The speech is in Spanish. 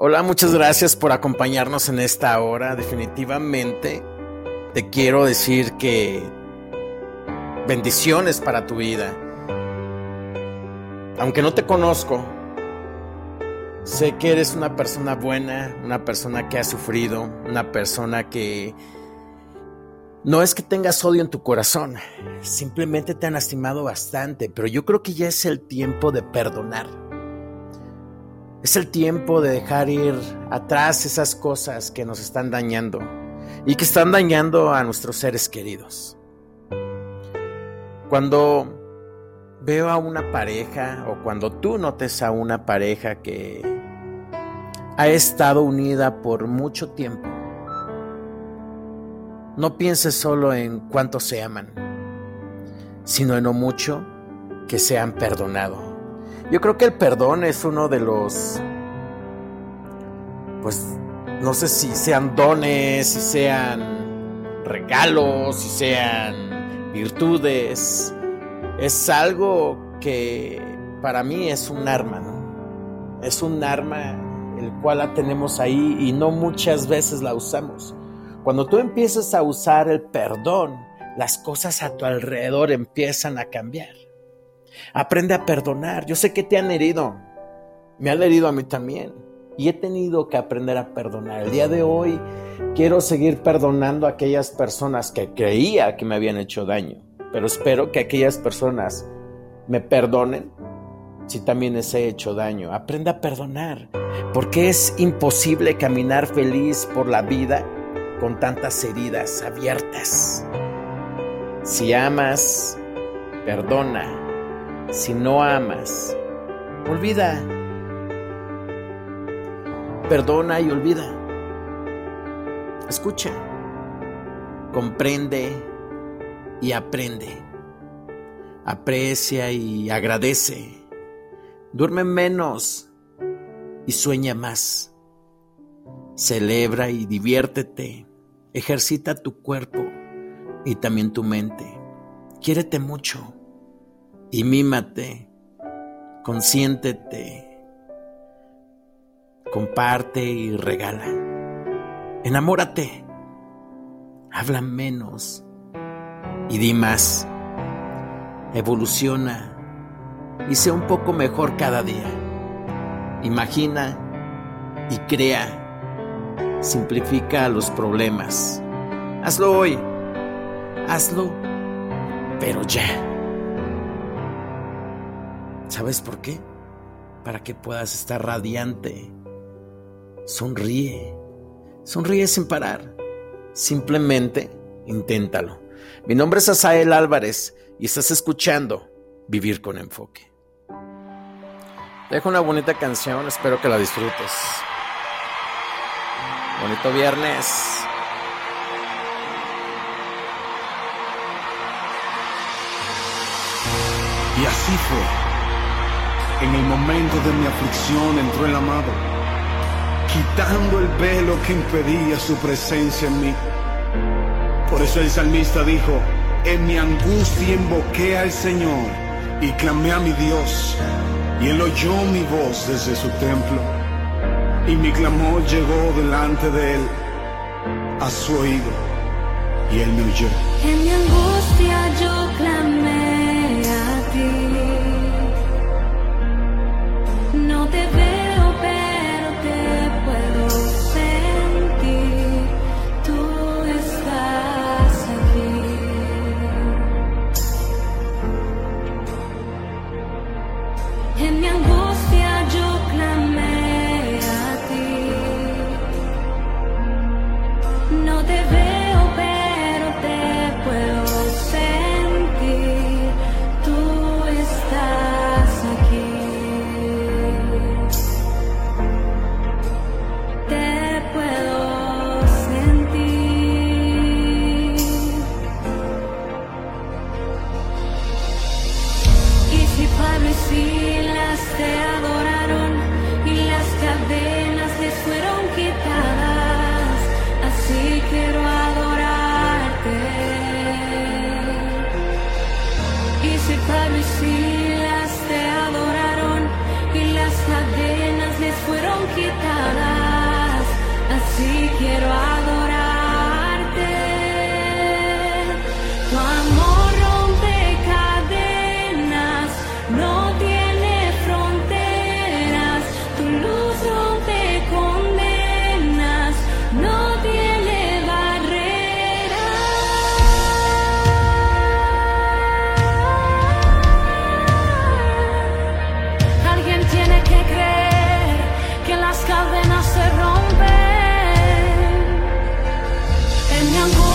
Hola, muchas gracias por acompañarnos en esta hora. Definitivamente te quiero decir que bendiciones para tu vida. Aunque no te conozco, sé que eres una persona buena, una persona que ha sufrido, una persona que no es que tengas odio en tu corazón, simplemente te han lastimado bastante, pero yo creo que ya es el tiempo de perdonar. Es el tiempo de dejar ir atrás esas cosas que nos están dañando y que están dañando a nuestros seres queridos. Cuando veo a una pareja o cuando tú notes a una pareja que ha estado unida por mucho tiempo, no pienses solo en cuánto se aman, sino en lo mucho que se han perdonado. Yo creo que el perdón es uno de los, pues, no sé si sean dones, si sean regalos, si sean virtudes. Es algo que para mí es un arma, ¿no? Es un arma el cual la tenemos ahí y no muchas veces la usamos. Cuando tú empiezas a usar el perdón, las cosas a tu alrededor empiezan a cambiar. Aprende a perdonar. Yo sé que te han herido. Me han herido a mí también. Y he tenido que aprender a perdonar. El día de hoy quiero seguir perdonando a aquellas personas que creía que me habían hecho daño. Pero espero que aquellas personas me perdonen si también les he hecho daño. Aprende a perdonar. Porque es imposible caminar feliz por la vida con tantas heridas abiertas. Si amas, perdona. Si no amas, olvida. Perdona y olvida. Escucha, comprende y aprende. Aprecia y agradece. Duerme menos y sueña más. Celebra y diviértete. Ejercita tu cuerpo y también tu mente. Quiérete mucho y mímate. Consiéntete. Comparte y regala. Enamórate. Habla menos y di más. Evoluciona y sea un poco mejor cada día. Imagina y crea simplifica los problemas. Hazlo hoy. Hazlo, pero ya. ¿Sabes por qué? Para que puedas estar radiante. Sonríe. Sonríe sin parar. Simplemente inténtalo. Mi nombre es Asael Álvarez y estás escuchando Vivir con Enfoque. Dejo una bonita canción, espero que la disfrutes. Bonito viernes. Y así fue. En el momento de mi aflicción entró el amado, quitando el velo que impedía su presencia en mí. Por eso el salmista dijo, en mi angustia invoqué al Señor y clamé a mi Dios, y él oyó mi voz desde su templo y mi clamor llegó delante de él a su oído y él me oyó. En mi angustia yo clamé así quiero adorar. 原谅过。